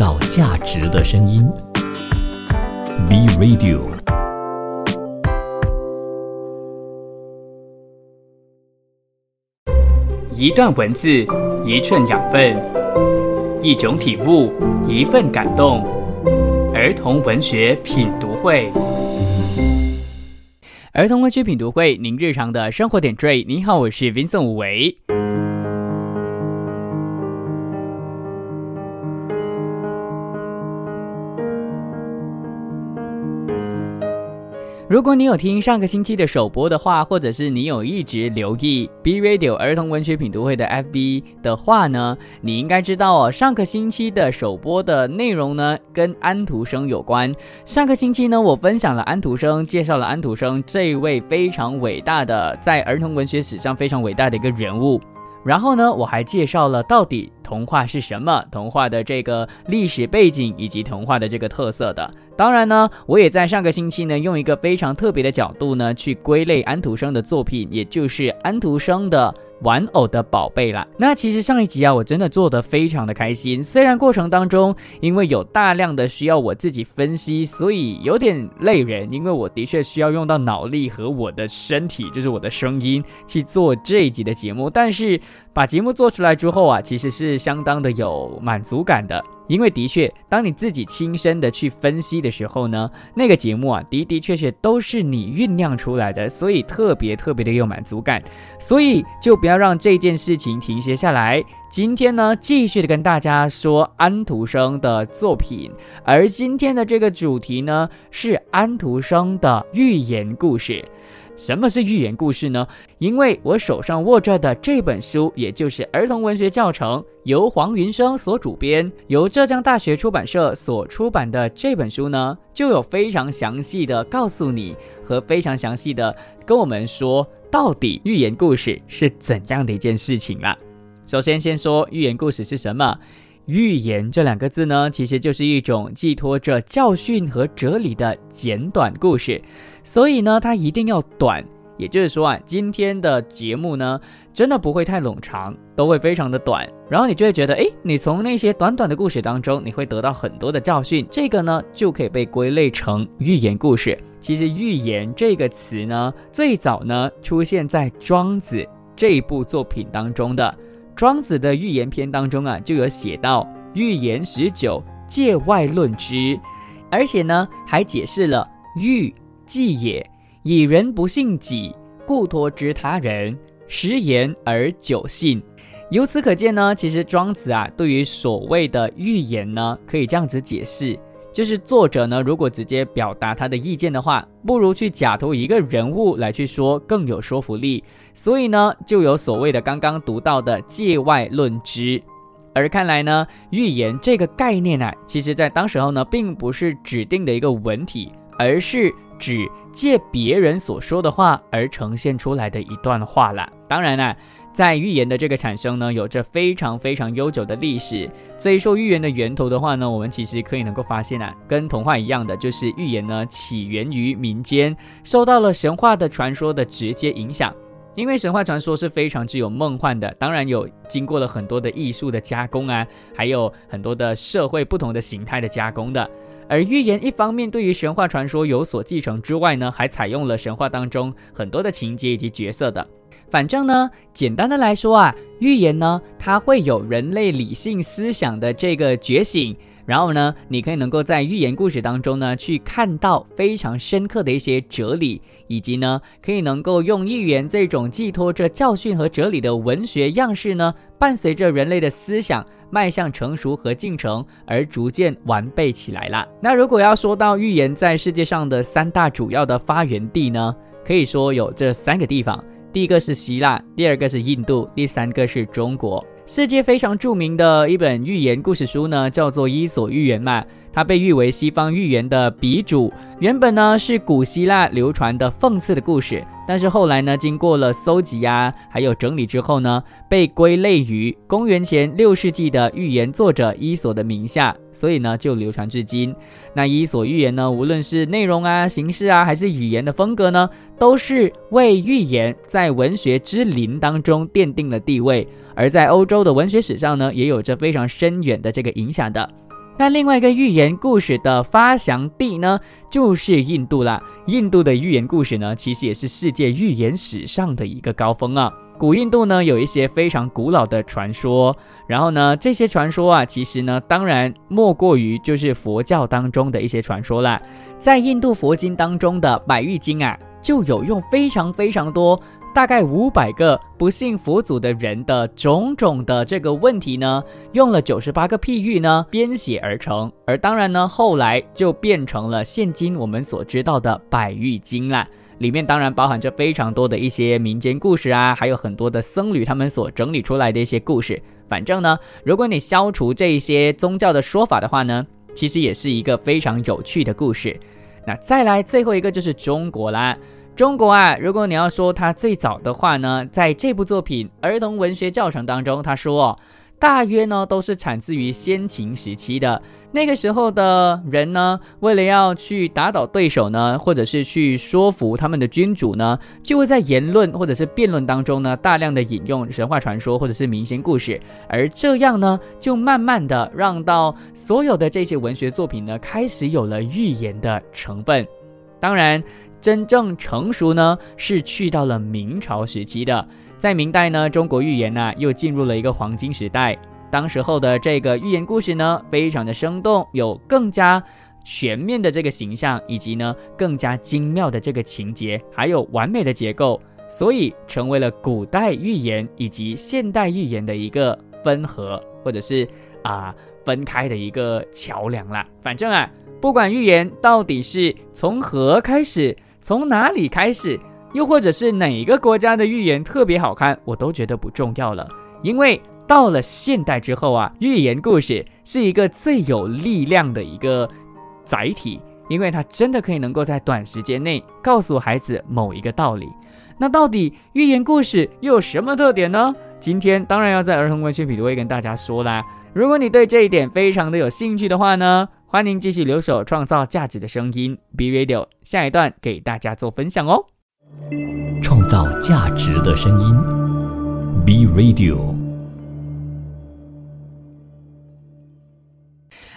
造价值的声音。B Radio。一段文字，一寸养分，一种体悟，一份感动。儿童文学品读会，儿童文学品读会，您日常的生活点缀。你好，我是 Vincent 武维。如果你有听上个星期的首播的话，或者是你有一直留意 B Radio 儿童文学品读会的 FB 的话呢，你应该知道哦，上个星期的首播的内容呢，跟安徒生有关。上个星期呢，我分享了安徒生，介绍了安徒生这一位非常伟大的，在儿童文学史上非常伟大的一个人物。然后呢，我还介绍了到底童话是什么，童话的这个历史背景以及童话的这个特色的。当然呢，我也在上个星期呢，用一个非常特别的角度呢，去归类安徒生的作品，也就是安徒生的。玩偶的宝贝啦。那其实上一集啊，我真的做得非常的开心。虽然过程当中，因为有大量的需要我自己分析，所以有点累人。因为我的确需要用到脑力和我的身体，就是我的声音去做这一集的节目。但是把节目做出来之后啊，其实是相当的有满足感的。因为的确，当你自己亲身的去分析的时候呢，那个节目啊的的确确都是你酝酿出来的，所以特别特别的有满足感。所以就不要让这件事情停歇下来。今天呢，继续的跟大家说安徒生的作品，而今天的这个主题呢是安徒生的寓言故事。什么是寓言故事呢？因为我手上握着的这本书，也就是儿童文学教程，由黄云生所主编，由浙江大学出版社所出版的这本书呢，就有非常详细的告诉你和非常详细的跟我们说，到底寓言故事是怎样的一件事情啦。首先，先说寓言故事是什么。寓言这两个字呢，其实就是一种寄托着教训和哲理的简短故事，所以呢，它一定要短。也就是说啊，今天的节目呢，真的不会太冗长，都会非常的短。然后你就会觉得，哎，你从那些短短的故事当中，你会得到很多的教训。这个呢，就可以被归类成寓言故事。其实“寓言”这个词呢，最早呢出现在《庄子》这一部作品当中的。庄子的寓言篇当中啊，就有写到“寓言十九，界外论之”，而且呢，还解释了“寓，计也，以人不信己，故托之他人，十言而九信”。由此可见呢，其实庄子啊，对于所谓的寓言呢，可以这样子解释。就是作者呢，如果直接表达他的意见的话，不如去假托一个人物来去说更有说服力。所以呢，就有所谓的刚刚读到的界外论之。而看来呢，预言这个概念啊，其实在当时候呢，并不是指定的一个文体，而是指借别人所说的话而呈现出来的一段话了。当然了。在预言的这个产生呢，有着非常非常悠久的历史。所以说预言的源头的话呢，我们其实可以能够发现啊，跟童话一样的，就是预言呢起源于民间，受到了神话的传说的直接影响。因为神话传说是非常具有梦幻的，当然有经过了很多的艺术的加工啊，还有很多的社会不同的形态的加工的。而寓言一方面对于神话传说有所继承之外呢，还采用了神话当中很多的情节以及角色的。反正呢，简单的来说啊，寓言呢，它会有人类理性思想的这个觉醒，然后呢，你可以能够在寓言故事当中呢，去看到非常深刻的一些哲理，以及呢，可以能够用寓言这种寄托着教训和哲理的文学样式呢，伴随着人类的思想迈向成熟和进程而逐渐完备起来了。那如果要说到寓言在世界上的三大主要的发源地呢，可以说有这三个地方。第一个是希腊，第二个是印度，第三个是中国。世界非常著名的一本寓言故事书呢，叫做《伊索寓言》嘛。它被誉为西方寓言的鼻祖。原本呢是古希腊流传的讽刺的故事，但是后来呢经过了搜集呀，还有整理之后呢，被归类于公元前六世纪的寓言作者伊索的名下，所以呢就流传至今。那伊索寓言呢，无论是内容啊、形式啊，还是语言的风格呢，都是为寓言在文学之林当中奠定了地位，而在欧洲的文学史上呢，也有着非常深远的这个影响的。那另外一个寓言故事的发祥地呢，就是印度啦。印度的寓言故事呢，其实也是世界寓言史上的一个高峰啊。古印度呢，有一些非常古老的传说，然后呢，这些传说啊，其实呢，当然莫过于就是佛教当中的一些传说啦。在印度佛经当中的百喻经啊，就有用非常非常多。大概五百个不信佛祖的人的种种的这个问题呢，用了九十八个譬喻呢编写而成，而当然呢，后来就变成了现今我们所知道的百喻经啦。里面当然包含着非常多的一些民间故事啊，还有很多的僧侣他们所整理出来的一些故事。反正呢，如果你消除这一些宗教的说法的话呢，其实也是一个非常有趣的故事。那再来最后一个就是中国啦。中国啊，如果你要说它最早的话呢，在这部作品儿童文学教程当中，他说，大约呢都是产自于先秦时期的那个时候的人呢，为了要去打倒对手呢，或者是去说服他们的君主呢，就会在言论或者是辩论当中呢，大量的引用神话传说或者是民间故事，而这样呢，就慢慢的让到所有的这些文学作品呢，开始有了寓言的成分，当然。真正成熟呢，是去到了明朝时期的。在明代呢，中国寓言呢又进入了一个黄金时代。当时候的这个寓言故事呢，非常的生动，有更加全面的这个形象，以及呢更加精妙的这个情节，还有完美的结构，所以成为了古代寓言以及现代寓言的一个分合，或者是啊分开的一个桥梁啦。反正啊，不管寓言到底是从何开始。从哪里开始，又或者是哪个国家的寓言特别好看，我都觉得不重要了。因为到了现代之后啊，寓言故事是一个最有力量的一个载体，因为它真的可以能够在短时间内告诉孩子某一个道理。那到底寓言故事又有什么特点呢？今天当然要在儿童文学品读会跟大家说啦。如果你对这一点非常的有兴趣的话呢？欢迎继续留守，创造价值的声音，B Radio。下一段给大家做分享哦。创造价值的声音，B Radio。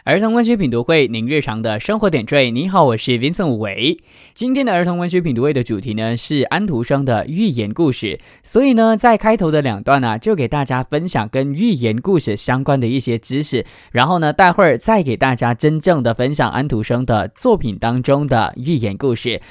儿童文学品读会，您日常的生活点缀。你好，我是 Vincent 武维。今天的儿童文学品读会的主题呢是安徒生的寓言故事，所以呢，在开头的两段呢，就给大家分享跟寓言故事相关的一些知识，然后呢，待会儿再给大家真正的分享安徒生的作品当中的寓言故事。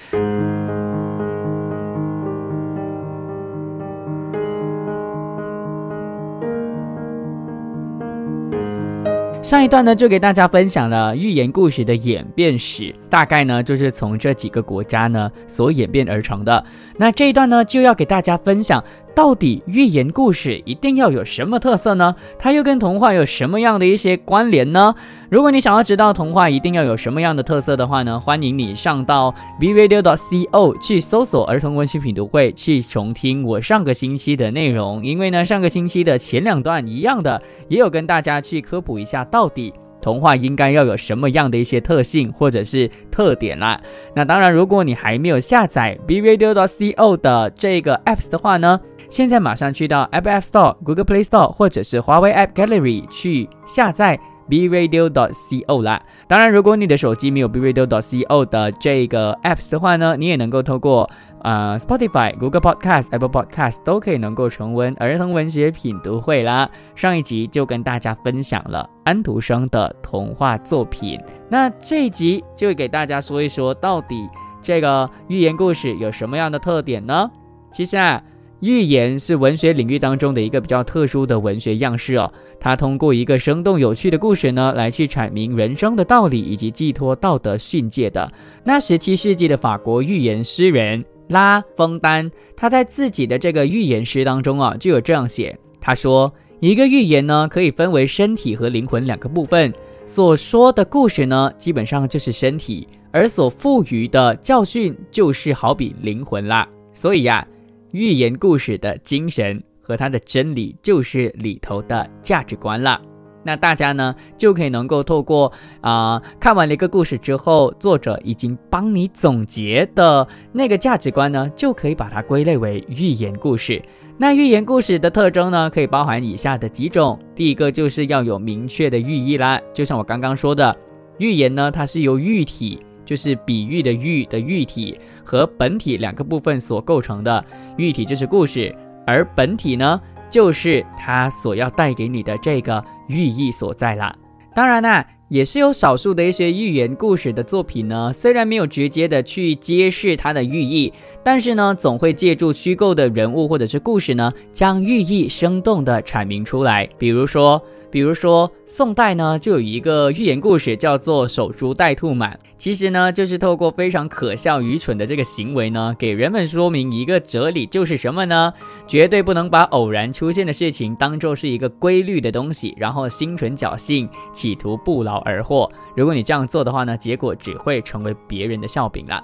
上一段呢，就给大家分享了寓言故事的演变史，大概呢就是从这几个国家呢所演变而成的。那这一段呢，就要给大家分享。到底寓言故事一定要有什么特色呢？它又跟童话有什么样的一些关联呢？如果你想要知道童话一定要有什么样的特色的话呢，欢迎你上到 b radio co 去搜索儿童文学品读会，去重听我上个星期的内容。因为呢，上个星期的前两段一样的，也有跟大家去科普一下到底。童话应该要有什么样的一些特性或者是特点啦？那当然，如果你还没有下载 B Radio 到 Co 的这个 Apps 的话呢，现在马上去到 App Store、Google Play Store 或者是华为 App Gallery 去下载。bradio.co 啦，当然，如果你的手机没有 bradio.co 的这个 apps 的话呢，你也能够透过呃 Spotify、Google Podcast、Apple Podcast 都可以能够重温儿童文学品读会啦。上一集就跟大家分享了安徒生的童话作品，那这一集就给大家说一说，到底这个寓言故事有什么样的特点呢？其实啊。寓言是文学领域当中的一个比较特殊的文学样式哦，它通过一个生动有趣的故事呢，来去阐明人生的道理以及寄托道德训诫的。那十七世纪的法国寓言诗人拉封丹，他在自己的这个寓言诗当中啊，就有这样写，他说，一个寓言呢，可以分为身体和灵魂两个部分，所说的故事呢，基本上就是身体，而所赋予的教训就是好比灵魂啦。所以呀。寓言故事的精神和它的真理，就是里头的价值观了。那大家呢，就可以能够透过啊，看完了一个故事之后，作者已经帮你总结的那个价值观呢，就可以把它归类为寓言故事。那寓言故事的特征呢，可以包含以下的几种。第一个就是要有明确的寓意啦，就像我刚刚说的，寓言呢，它是由喻体，就是比喻的喻的喻体和本体两个部分所构成的。喻体就是故事，而本体呢，就是它所要带给你的这个寓意所在啦。当然啦。也是有少数的一些寓言故事的作品呢，虽然没有直接的去揭示它的寓意，但是呢，总会借助虚构的人物或者是故事呢，将寓意生动的阐明出来。比如说。比如说，宋代呢就有一个寓言故事，叫做“守株待兔满”。其实呢，就是透过非常可笑、愚蠢的这个行为呢，给人们说明一个哲理，就是什么呢？绝对不能把偶然出现的事情当做是一个规律的东西，然后心存侥幸，企图不劳而获。如果你这样做的话呢，结果只会成为别人的笑柄了。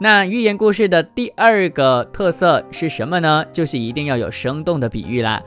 那寓言故事的第二个特色是什么呢？就是一定要有生动的比喻啦。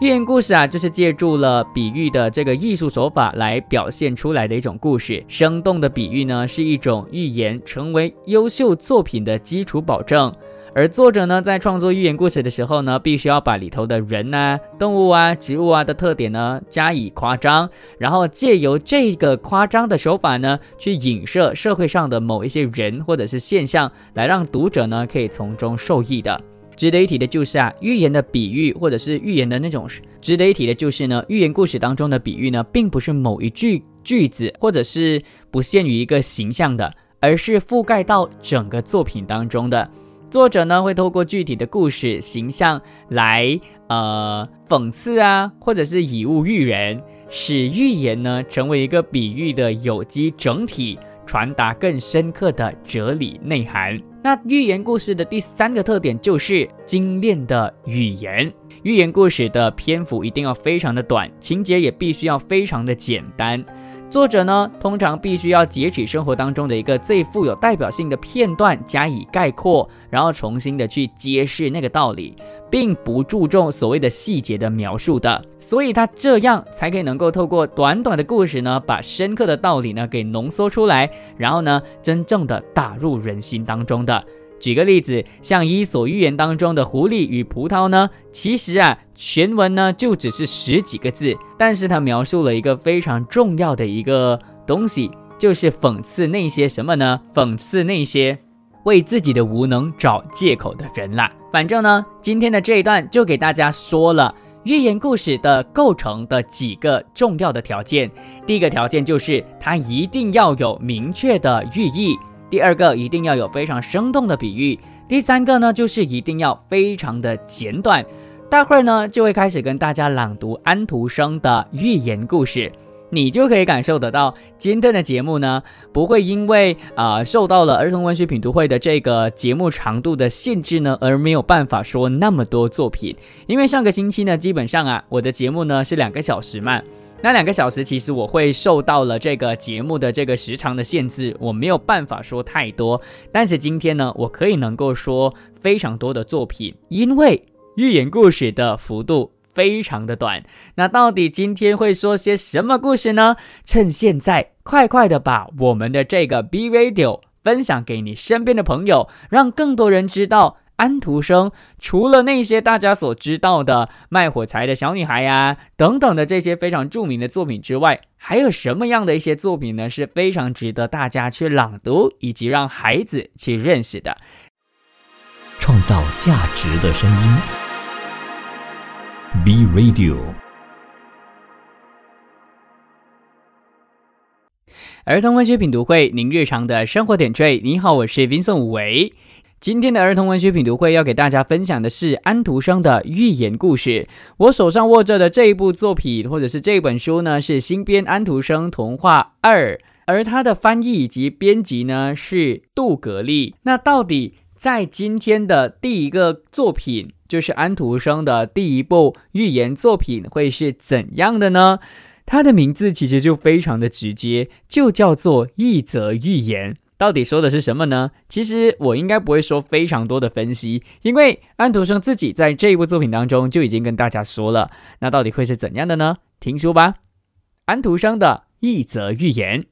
寓言故事啊，就是借助了比喻的这个艺术手法来表现出来的一种故事。生动的比喻呢，是一种寓言成为优秀作品的基础保证。而作者呢，在创作寓言故事的时候呢，必须要把里头的人啊、动物啊、植物啊的特点呢加以夸张，然后借由这个夸张的手法呢，去影射社会上的某一些人或者是现象，来让读者呢可以从中受益的。值得一提的就是啊，寓言的比喻或者是寓言的那种，值得一提的就是呢，寓言故事当中的比喻呢，并不是某一句句子，或者是不限于一个形象的，而是覆盖到整个作品当中的。作者呢，会透过具体的故事形象来呃讽刺啊，或者是以物喻人，使寓言呢成为一个比喻的有机整体。传达更深刻的哲理内涵。那寓言故事的第三个特点就是精炼的语言。寓言故事的篇幅一定要非常的短，情节也必须要非常的简单。作者呢，通常必须要截取生活当中的一个最富有代表性的片段加以概括，然后重新的去揭示那个道理。并不注重所谓的细节的描述的，所以他这样才可以能够透过短短的故事呢，把深刻的道理呢给浓缩出来，然后呢，真正的打入人心当中的。举个例子，像《伊索寓言》当中的狐狸与葡萄呢，其实啊，全文呢就只是十几个字，但是它描述了一个非常重要的一个东西，就是讽刺那些什么呢？讽刺那些为自己的无能找借口的人啦。反正呢，今天的这一段就给大家说了寓言故事的构成的几个重要的条件。第一个条件就是它一定要有明确的寓意；第二个一定要有非常生动的比喻；第三个呢就是一定要非常的简短。待会儿呢就会开始跟大家朗读安徒生的寓言故事。你就可以感受得到，今天的节目呢，不会因为啊受到了儿童文学品读会的这个节目长度的限制呢，而没有办法说那么多作品。因为上个星期呢，基本上啊，我的节目呢是两个小时嘛，那两个小时其实我会受到了这个节目的这个时长的限制，我没有办法说太多。但是今天呢，我可以能够说非常多的作品，因为寓言故事的幅度。非常的短，那到底今天会说些什么故事呢？趁现在，快快的把我们的这个 B Radio 分享给你身边的朋友，让更多人知道安徒生除了那些大家所知道的卖火柴的小女孩呀等等的这些非常著名的作品之外，还有什么样的一些作品呢？是非常值得大家去朗读以及让孩子去认识的，创造价值的声音。B Radio，儿童文学品读会，您日常的生活点缀。你好，我是 Vincent 武维。今天的儿童文学品读会要给大家分享的是安徒生的寓言故事。我手上握着的这一部作品，或者是这本书呢，是新编安徒生童话二，而它的翻译以及编辑呢是杜格利。那到底在今天的第一个作品？就是安徒生的第一部寓言作品会是怎样的呢？它的名字其实就非常的直接，就叫做一则寓言。到底说的是什么呢？其实我应该不会说非常多的分析，因为安徒生自己在这一部作品当中就已经跟大家说了。那到底会是怎样的呢？听书吧，安徒生的一则寓言。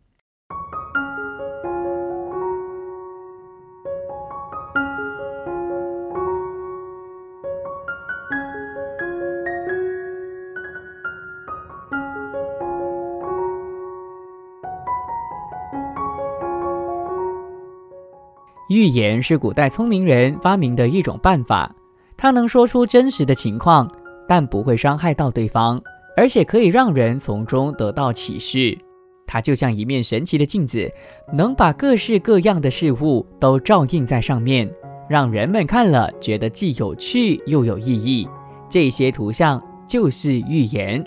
预言是古代聪明人发明的一种办法，它能说出真实的情况，但不会伤害到对方，而且可以让人从中得到启示。它就像一面神奇的镜子，能把各式各样的事物都照映在上面，让人们看了觉得既有趣又有意义。这些图像就是预言。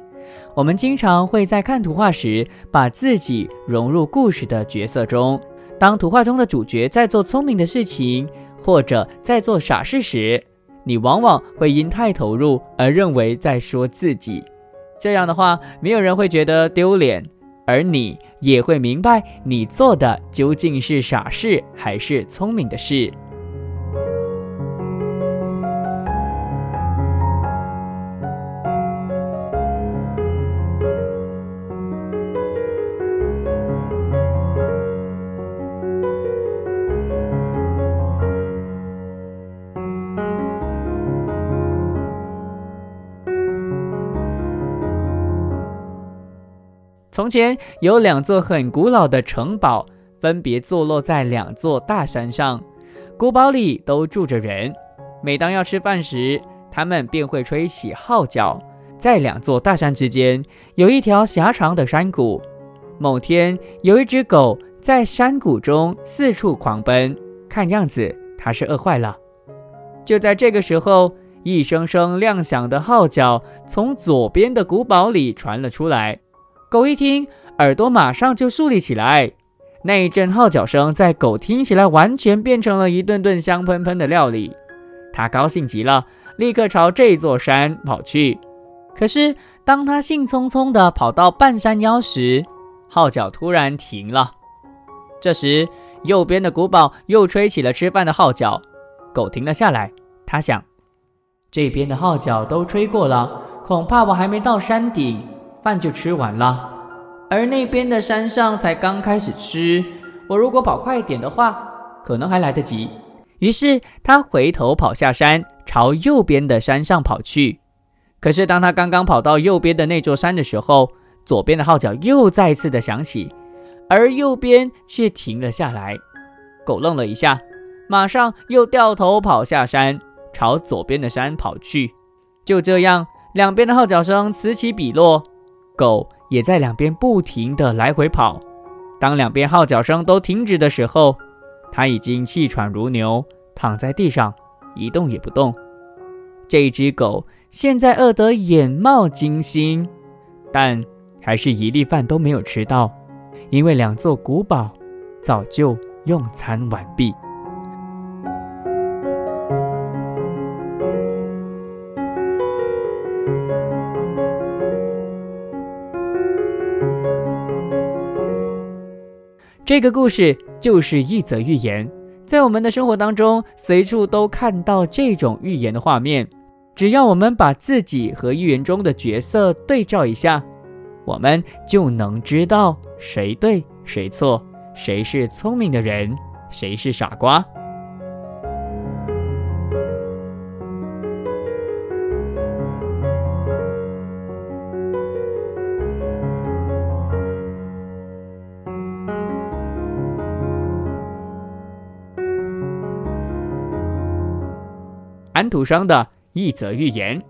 我们经常会在看图画时，把自己融入故事的角色中。当图画中的主角在做聪明的事情，或者在做傻事时，你往往会因太投入而认为在说自己。这样的话，没有人会觉得丢脸，而你也会明白你做的究竟是傻事还是聪明的事。从前有两座很古老的城堡，分别坐落在两座大山上。古堡里都住着人。每当要吃饭时，他们便会吹起号角。在两座大山之间，有一条狭长的山谷。某天，有一只狗在山谷中四处狂奔，看样子它是饿坏了。就在这个时候，一声声亮响的号角从左边的古堡里传了出来。狗一听，耳朵马上就竖立起来。那一阵号角声在狗听起来，完全变成了一顿顿香喷喷的料理。它高兴极了，立刻朝这座山跑去。可是，当它兴冲冲地跑到半山腰时，号角突然停了。这时，右边的古堡又吹起了吃饭的号角。狗停了下来，它想：这边的号角都吹过了，恐怕我还没到山顶。饭就吃完了，而那边的山上才刚开始吃。我如果跑快一点的话，可能还来得及。于是他回头跑下山，朝右边的山上跑去。可是当他刚刚跑到右边的那座山的时候，左边的号角又再次的响起，而右边却停了下来。狗愣了一下，马上又掉头跑下山，朝左边的山跑去。就这样，两边的号角声此起彼落。狗也在两边不停地来回跑。当两边号角声都停止的时候，它已经气喘如牛，躺在地上一动也不动。这只狗现在饿得眼冒金星，但还是一粒饭都没有吃到，因为两座古堡早就用餐完毕。这个故事就是一则寓言，在我们的生活当中，随处都看到这种寓言的画面。只要我们把自己和寓言中的角色对照一下，我们就能知道谁对谁错，谁是聪明的人，谁是傻瓜。安徒生的一则寓言。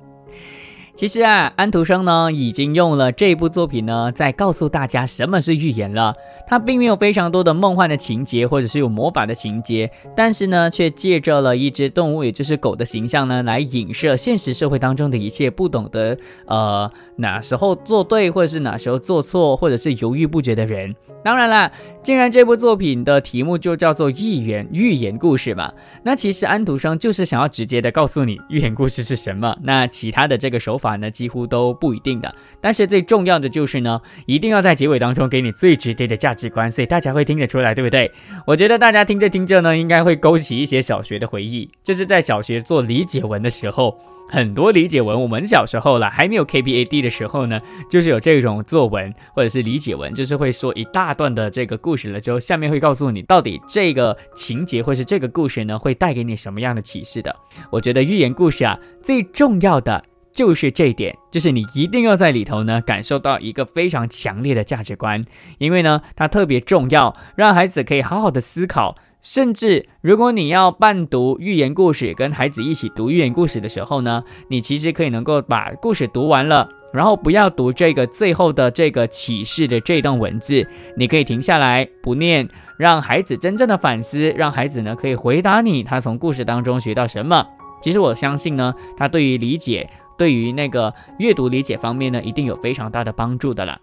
其实啊，安徒生呢已经用了这部作品呢，在告诉大家什么是寓言了。他并没有非常多的梦幻的情节，或者是有魔法的情节，但是呢，却借着了一只动物，也就是狗的形象呢，来影射现实社会当中的一切不懂得呃哪时候做对，或者是哪时候做错，或者是犹豫不决的人。当然啦，既然这部作品的题目就叫做寓言寓言故事嘛，那其实安徒生就是想要直接的告诉你寓言故事是什么。那其他的这个手法法呢，几乎都不一定的。但是最重要的就是呢，一定要在结尾当中给你最直接的价值观，所以大家会听得出来，对不对？我觉得大家听着听着呢，应该会勾起一些小学的回忆，就是在小学做理解文的时候。很多理解文，我们小时候了还没有 K P A D 的时候呢，就是有这种作文或者是理解文，就是会说一大段的这个故事了之后，下面会告诉你到底这个情节或是这个故事呢会带给你什么样的启示的。我觉得寓言故事啊，最重要的就是这一点，就是你一定要在里头呢感受到一个非常强烈的价值观，因为呢它特别重要，让孩子可以好好的思考甚至如果你要伴读寓言故事，跟孩子一起读寓言故事的时候呢，你其实可以能够把故事读完了，然后不要读这个最后的这个启示的这段文字，你可以停下来不念，让孩子真正的反思，让孩子呢可以回答你他从故事当中学到什么。其实我相信呢，他对于理解，对于那个阅读理解方面呢，一定有非常大的帮助的了。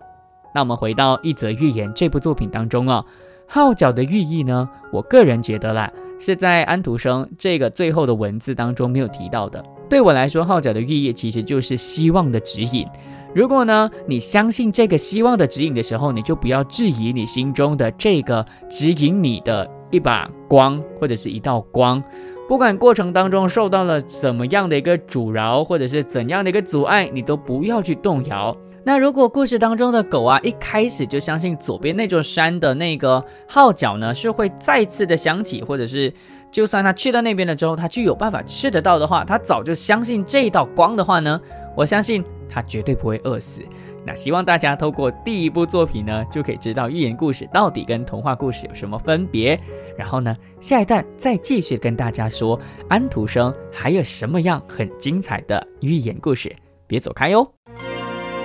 那我们回到一则寓言这部作品当中哦。号角的寓意呢？我个人觉得啦，是在安徒生这个最后的文字当中没有提到的。对我来说，号角的寓意其实就是希望的指引。如果呢，你相信这个希望的指引的时候，你就不要质疑你心中的这个指引你的一把光或者是一道光，不管过程当中受到了怎么样的一个阻挠，或者是怎样的一个阻碍，你都不要去动摇。那如果故事当中的狗啊，一开始就相信左边那座山的那个号角呢是会再次的响起，或者是就算它去到那边了之后，它就有办法吃得到的话，它早就相信这一道光的话呢，我相信它绝对不会饿死。那希望大家透过第一部作品呢，就可以知道寓言故事到底跟童话故事有什么分别。然后呢，下一段再继续跟大家说安徒生还有什么样很精彩的寓言故事，别走开哟。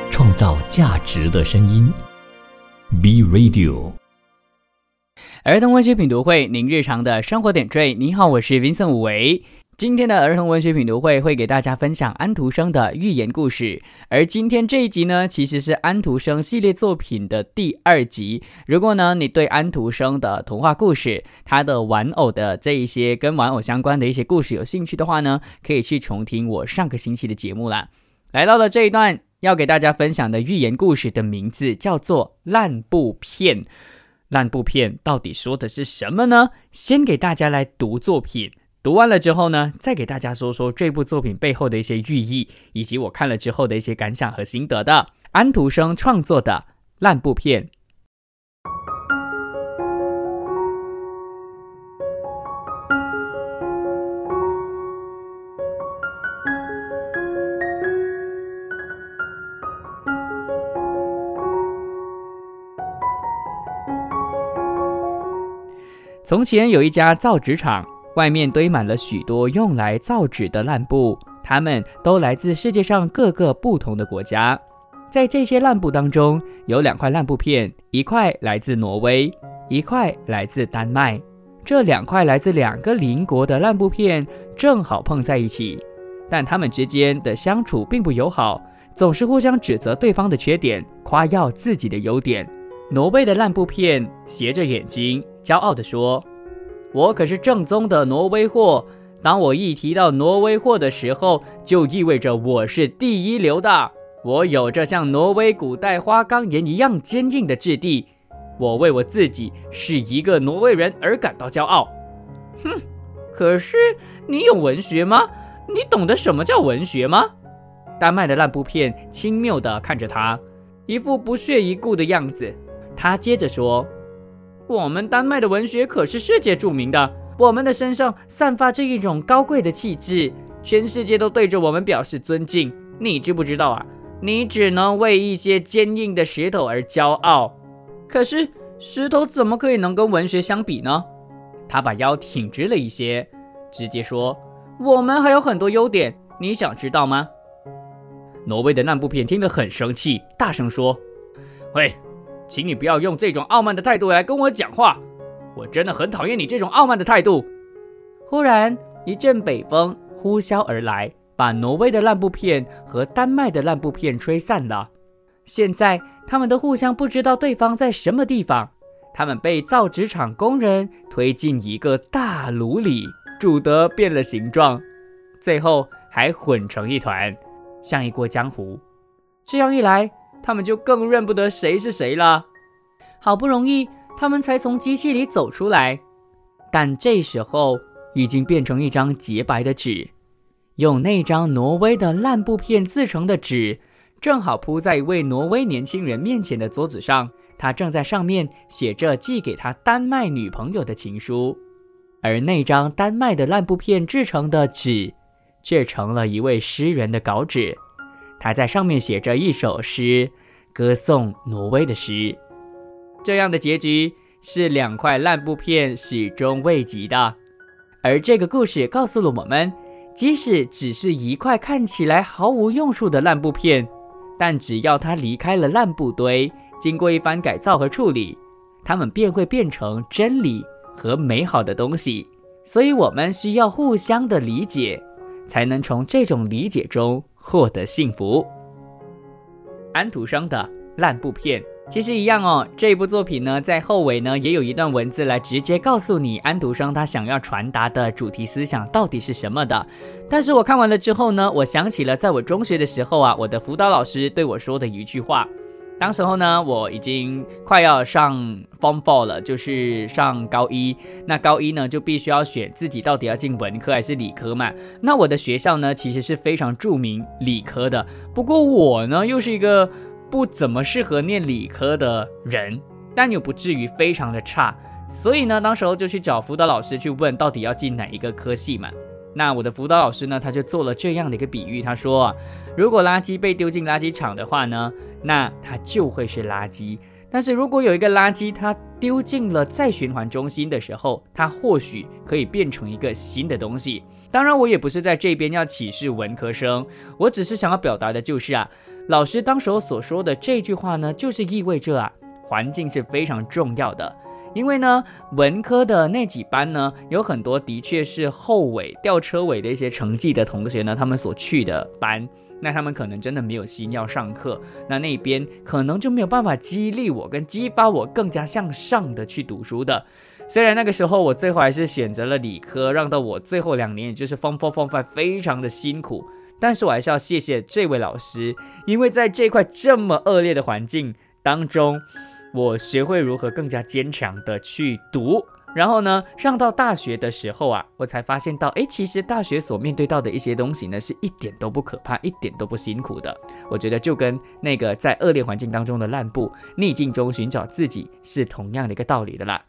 创造价值的声音，B Radio。儿童文学品读会，您日常的生活点缀。你好，我是 Vincent 武维。今天的儿童文学品读会会给大家分享安徒生的寓言故事。而今天这一集呢，其实是安徒生系列作品的第二集。如果呢，你对安徒生的童话故事、他的玩偶的这一些跟玩偶相关的一些故事有兴趣的话呢，可以去重听我上个星期的节目啦。来到了这一段。要给大家分享的寓言故事的名字叫做《烂布片》。烂布片到底说的是什么呢？先给大家来读作品，读完了之后呢，再给大家说说这部作品背后的一些寓意，以及我看了之后的一些感想和心得的。安徒生创作的《烂布片》。从前有一家造纸厂，外面堆满了许多用来造纸的烂布，它们都来自世界上各个不同的国家。在这些烂布当中，有两块烂布片，一块来自挪威，一块来自丹麦。这两块来自两个邻国的烂布片正好碰在一起，但它们之间的相处并不友好，总是互相指责对方的缺点，夸耀自己的优点。挪威的烂布片斜着眼睛。骄傲地说：“我可是正宗的挪威货。当我一提到挪威货的时候，就意味着我是第一流的。我有着像挪威古代花岗岩一样坚硬的质地。我为我自己是一个挪威人而感到骄傲。”哼，可是你有文学吗？你懂得什么叫文学吗？丹麦的烂布片轻蔑地看着他，一副不屑一顾的样子。他接着说。我们丹麦的文学可是世界著名的，我们的身上散发着一种高贵的气质，全世界都对着我们表示尊敬。你知不知道啊？你只能为一些坚硬的石头而骄傲。可是石头怎么可以能跟文学相比呢？他把腰挺直了一些，直接说：“我们还有很多优点，你想知道吗？”挪威的那部片听得很生气，大声说：“喂！”请你不要用这种傲慢的态度来跟我讲话，我真的很讨厌你这种傲慢的态度。忽然，一阵北风呼啸而来，把挪威的烂布片和丹麦的烂布片吹散了。现在，他们都互相不知道对方在什么地方。他们被造纸厂工人推进一个大炉里，煮得变了形状，最后还混成一团，像一锅浆糊。这样一来，他们就更认不得谁是谁了。好不容易，他们才从机器里走出来，但这时候已经变成一张洁白的纸。用那张挪威的烂布片制成的纸，正好铺在一位挪威年轻人面前的桌子上。他正在上面写着寄给他丹麦女朋友的情书，而那张丹麦的烂布片制成的纸，却成了一位诗人的稿纸。他在上面写着一首诗，歌颂挪威的诗。这样的结局是两块烂布片始终未及的。而这个故事告诉了我们，即使只是一块看起来毫无用处的烂布片，但只要它离开了烂布堆，经过一番改造和处理，它们便会变成真理和美好的东西。所以，我们需要互相的理解，才能从这种理解中获得幸福。安徒生的烂布片。其实一样哦，这部作品呢，在后尾呢也有一段文字来直接告诉你安徒生他想要传达的主题思想到底是什么的。但是我看完了之后呢，我想起了在我中学的时候啊，我的辅导老师对我说的一句话。当时候呢，我已经快要上 Form Four 了，就是上高一。那高一呢，就必须要选自己到底要进文科还是理科嘛。那我的学校呢，其实是非常著名理科的。不过我呢，又是一个。不怎么适合念理科的人，但又不至于非常的差，所以呢，当时候就去找辅导老师去问到底要进哪一个科系嘛。那我的辅导老师呢，他就做了这样的一个比喻，他说，如果垃圾被丢进垃圾场的话呢，那它就会是垃圾；但是如果有一个垃圾它丢进了再循环中心的时候，它或许可以变成一个新的东西。当然，我也不是在这边要歧视文科生，我只是想要表达的就是啊。老师当时候所说的这句话呢，就是意味着啊，环境是非常重要的。因为呢，文科的那几班呢，有很多的确是后尾吊车尾的一些成绩的同学呢，他们所去的班，那他们可能真的没有心要上课，那那边可能就没有办法激励我跟激发我更加向上的去读书的。虽然那个时候我最后还是选择了理科，让到我最后两年也就是 Form Four Form Five 非常的辛苦。但是我还是要谢谢这位老师，因为在这块这么恶劣的环境当中，我学会如何更加坚强的去读。然后呢，上到大学的时候啊，我才发现到，哎，其实大学所面对到的一些东西呢，是一点都不可怕，一点都不辛苦的。我觉得就跟那个在恶劣环境当中的烂布，逆境中寻找自己是同样的一个道理的啦。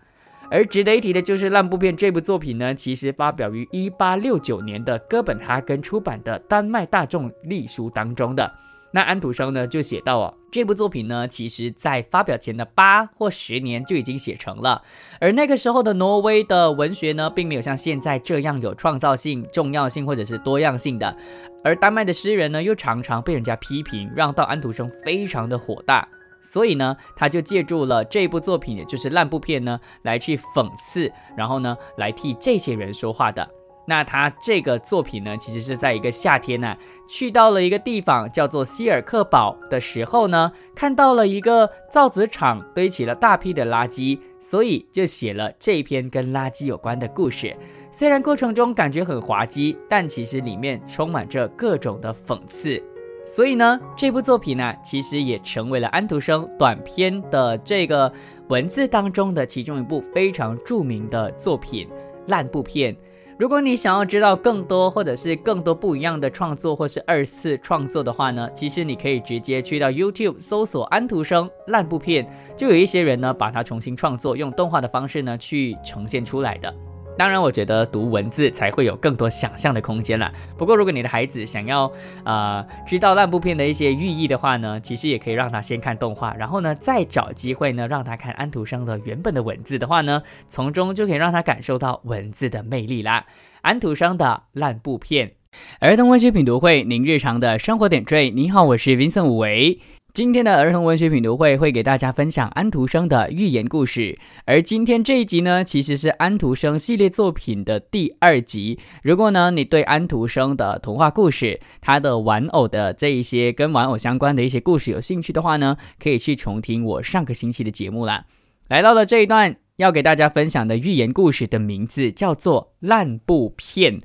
而值得一提的就是《烂布片》这部作品呢，其实发表于一八六九年的哥本哈根出版的丹麦大众隶书当中的。那安徒生呢就写到哦，这部作品呢，其实在发表前的八或十年就已经写成了。而那个时候的挪威的文学呢，并没有像现在这样有创造性、重要性或者是多样性的。而丹麦的诗人呢，又常常被人家批评，让到安徒生非常的火大。所以呢，他就借助了这部作品，也就是烂布片呢，来去讽刺，然后呢，来替这些人说话的。那他这个作品呢，其实是在一个夏天呢，去到了一个地方叫做希尔克堡的时候呢，看到了一个造纸厂堆起了大批的垃圾，所以就写了这篇跟垃圾有关的故事。虽然过程中感觉很滑稽，但其实里面充满着各种的讽刺。所以呢，这部作品呢，其实也成为了安徒生短篇的这个文字当中的其中一部非常著名的作品《烂布片》。如果你想要知道更多，或者是更多不一样的创作，或是二次创作的话呢，其实你可以直接去到 YouTube 搜索安徒生《烂布片》，就有一些人呢把它重新创作，用动画的方式呢去呈现出来的。当然，我觉得读文字才会有更多想象的空间啦。不过，如果你的孩子想要呃知道烂布片的一些寓意的话呢，其实也可以让他先看动画，然后呢再找机会呢让他看安徒生的原本的文字的话呢，从中就可以让他感受到文字的魅力啦。安徒生的烂布片，儿童文学品读会，您日常的生活点缀。你好，我是 Vincent 武维。今天的儿童文学品读会会给大家分享安徒生的寓言故事，而今天这一集呢，其实是安徒生系列作品的第二集。如果呢你对安徒生的童话故事、他的玩偶的这一些跟玩偶相关的一些故事有兴趣的话呢，可以去重听我上个星期的节目啦。来到了这一段要给大家分享的寓言故事的名字叫做《烂布片》。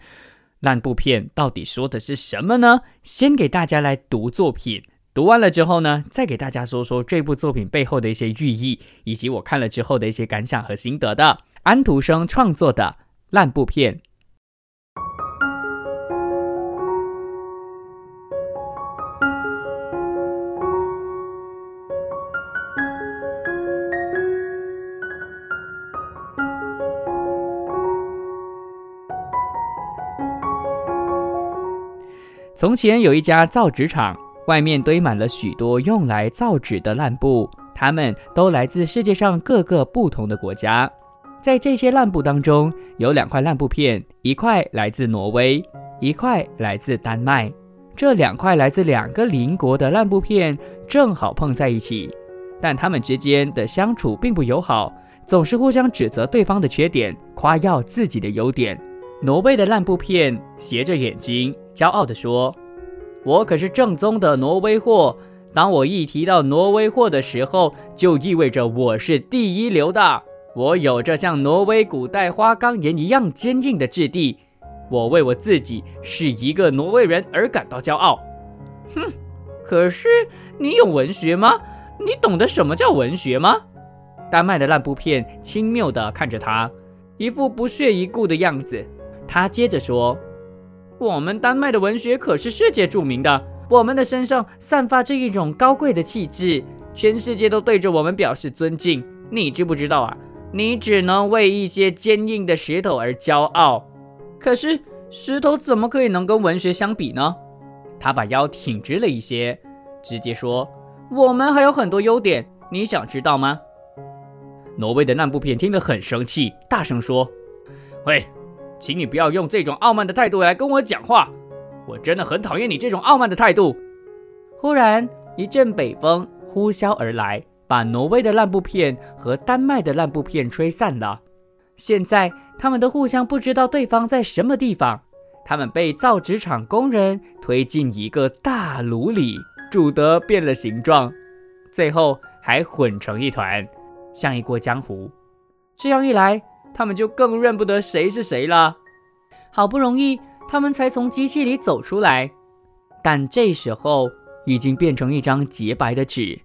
烂布片到底说的是什么呢？先给大家来读作品。读完了之后呢，再给大家说说这部作品背后的一些寓意，以及我看了之后的一些感想和心得的。安徒生创作的烂布片。从前有一家造纸厂。外面堆满了许多用来造纸的烂布，它们都来自世界上各个不同的国家。在这些烂布当中，有两块烂布片，一块来自挪威，一块来自丹麦。这两块来自两个邻国的烂布片正好碰在一起，但他们之间的相处并不友好，总是互相指责对方的缺点，夸耀自己的优点。挪威的烂布片斜着眼睛，骄傲地说：“我可是正宗的挪威货。当我一提到挪威货的时候，就意味着我是第一流的。我有着像挪威古代花岗岩一样坚硬的质地。我为我自己是一个挪威人而感到骄傲。”哼，可是你有文学吗？你懂得什么叫文学吗？丹麦的烂布片轻蔑地看着他，一副不屑一顾的样子。他接着说：“我们丹麦的文学可是世界著名的，我们的身上散发着一种高贵的气质，全世界都对着我们表示尊敬。你知不知道啊？你只能为一些坚硬的石头而骄傲。可是石头怎么可以能跟文学相比呢？”他把腰挺直了一些，直接说：“我们还有很多优点，你想知道吗？”挪威的烂布片听得很生气，大声说：“喂！”请你不要用这种傲慢的态度来跟我讲话，我真的很讨厌你这种傲慢的态度。忽然，一阵北风呼啸而来，把挪威的烂布片和丹麦的烂布片吹散了。现在，他们都互相不知道对方在什么地方。他们被造纸厂工人推进一个大炉里，煮得变了形状，最后还混成一团，像一锅浆糊。这样一来，他们就更认不得谁是谁了。好不容易，他们才从机器里走出来，但这时候已经变成一张洁白的纸，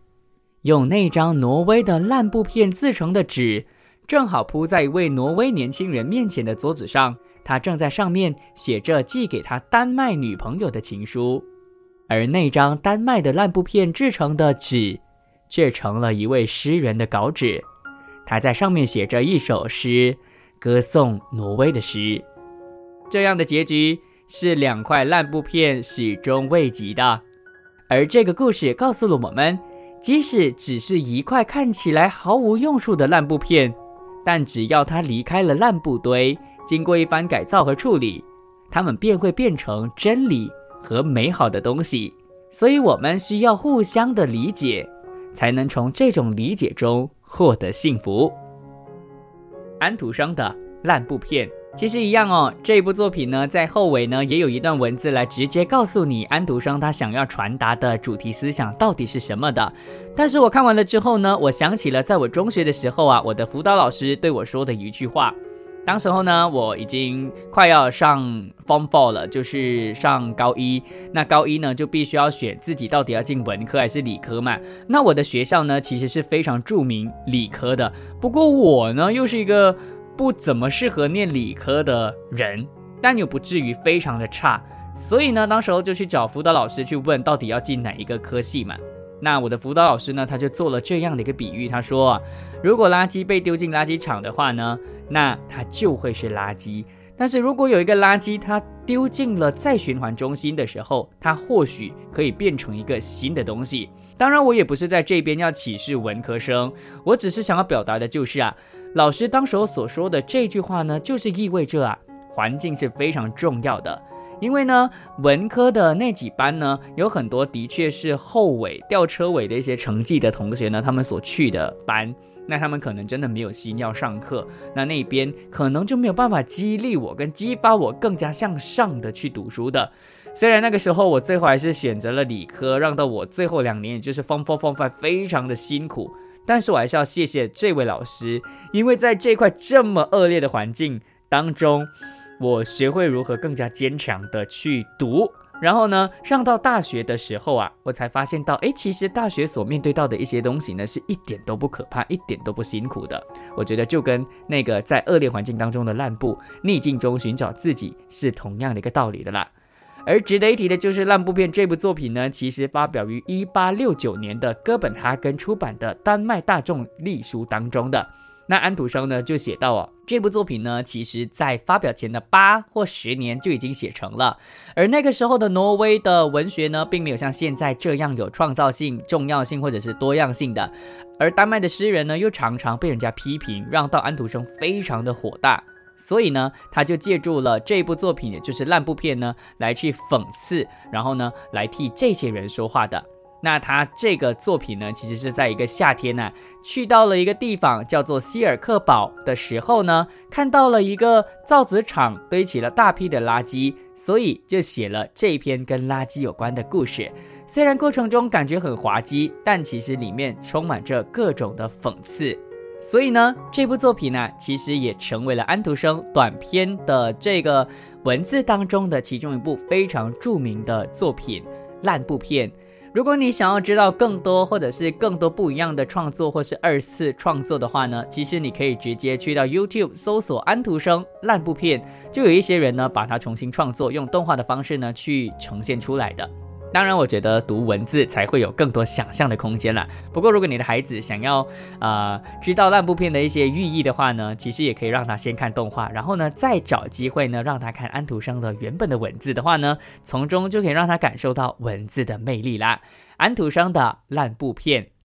用那张挪威的烂布片制成的纸，正好铺在一位挪威年轻人面前的桌子上。他正在上面写着寄给他丹麦女朋友的情书，而那张丹麦的烂布片制成的纸，却成了一位诗人的稿纸。他在上面写着一首诗，歌颂挪威的诗。这样的结局是两块烂布片始终未及的。而这个故事告诉了我们，即使只是一块看起来毫无用处的烂布片，但只要它离开了烂布堆，经过一番改造和处理，它们便会变成真理和美好的东西。所以，我们需要互相的理解，才能从这种理解中。获得幸福。安徒生的烂布片其实一样哦。这部作品呢，在后尾呢也有一段文字来直接告诉你安徒生他想要传达的主题思想到底是什么的。但是我看完了之后呢，我想起了在我中学的时候啊，我的辅导老师对我说的一句话。当时候呢，我已经快要上 Form Four 了，就是上高一。那高一呢，就必须要选自己到底要进文科还是理科嘛。那我的学校呢，其实是非常著名理科的。不过我呢，又是一个不怎么适合念理科的人，但又不至于非常的差。所以呢，当时候就去找辅导老师去问，到底要进哪一个科系嘛。那我的辅导老师呢，他就做了这样的一个比喻，他说，如果垃圾被丢进垃圾场的话呢，那它就会是垃圾；但是如果有一个垃圾，它丢进了再循环中心的时候，它或许可以变成一个新的东西。当然，我也不是在这边要歧视文科生，我只是想要表达的就是啊，老师当时候所说的这句话呢，就是意味着啊，环境是非常重要的。因为呢，文科的那几班呢，有很多的确是后尾吊车尾的一些成绩的同学呢，他们所去的班，那他们可能真的没有心要上课，那那边可能就没有办法激励我跟激发我更加向上的去读书的。虽然那个时候我最后还是选择了理科，让到我最后两年也就是 Form Four Five 非常的辛苦，但是我还是要谢谢这位老师，因为在这块这么恶劣的环境当中。我学会如何更加坚强的去读，然后呢，上到大学的时候啊，我才发现到，哎，其实大学所面对到的一些东西呢，是一点都不可怕，一点都不辛苦的。我觉得就跟那个在恶劣环境当中的烂布逆境中寻找自己是同样的一个道理的啦。而值得一提的就是《烂布片》这部作品呢，其实发表于一八六九年的哥本哈根出版的丹麦大众历书当中的。那安徒生呢就写到哦，这部作品呢，其实在发表前的八或十年就已经写成了，而那个时候的挪威的文学呢，并没有像现在这样有创造性、重要性或者是多样性的，而丹麦的诗人呢，又常常被人家批评，让到安徒生非常的火大，所以呢，他就借助了这部作品，也就是烂布片呢，来去讽刺，然后呢，来替这些人说话的。那他这个作品呢，其实是在一个夏天呢，去到了一个地方叫做希尔克堡的时候呢，看到了一个造纸厂堆起了大批的垃圾，所以就写了这篇跟垃圾有关的故事。虽然过程中感觉很滑稽，但其实里面充满着各种的讽刺。所以呢，这部作品呢，其实也成为了安徒生短篇的这个文字当中的其中一部非常著名的作品《烂布片》。如果你想要知道更多，或者是更多不一样的创作，或是二次创作的话呢，其实你可以直接去到 YouTube 搜索安徒生烂布片，就有一些人呢把它重新创作，用动画的方式呢去呈现出来的。当然，我觉得读文字才会有更多想象的空间了。不过，如果你的孩子想要呃知道烂布片的一些寓意的话呢，其实也可以让他先看动画，然后呢再找机会呢让他看安徒生的原本的文字的话呢，从中就可以让他感受到文字的魅力啦。安徒生的烂布片。